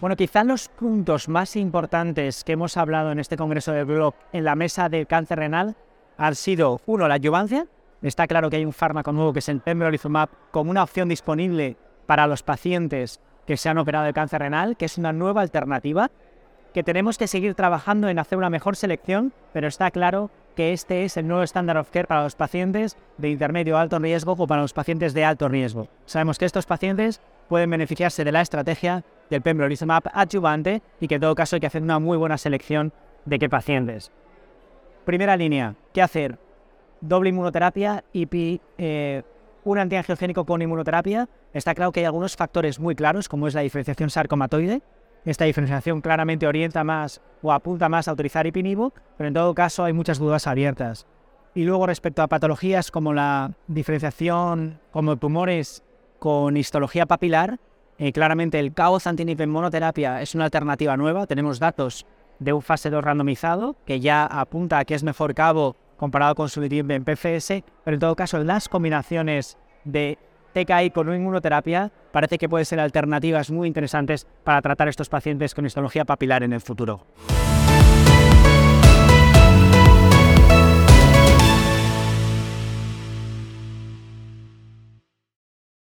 Bueno, quizá los puntos más importantes que hemos hablado en este congreso de blog en la mesa del cáncer renal han sido, uno, la adyuvancia. Está claro que hay un fármaco nuevo que es el pembrolizumab como una opción disponible para los pacientes que se han operado de cáncer renal, que es una nueva alternativa, que tenemos que seguir trabajando en hacer una mejor selección, pero está claro que este es el nuevo estándar of care para los pacientes de intermedio o alto riesgo o para los pacientes de alto riesgo. Sabemos que estos pacientes pueden beneficiarse de la estrategia del pembrolizumab adyuvante y que en todo caso hay que hacer una muy buena selección de qué pacientes. Primera línea, ¿qué hacer? Doble inmunoterapia y eh, un antiangiogénico con inmunoterapia. Está claro que hay algunos factores muy claros, como es la diferenciación sarcomatoide. Esta diferenciación claramente orienta más o apunta más a utilizar ipinivo, pero en todo caso hay muchas dudas abiertas. Y luego respecto a patologías como la diferenciación como tumores con histología papilar, eh, claramente el cabozantinib en monoterapia es una alternativa nueva. Tenemos datos de un fase 2 randomizado que ya apunta a que es mejor cabo comparado con su en PFS, pero en todo caso las combinaciones de TKI con inmunoterapia parece que pueden ser alternativas muy interesantes para tratar a estos pacientes con histología papilar en el futuro.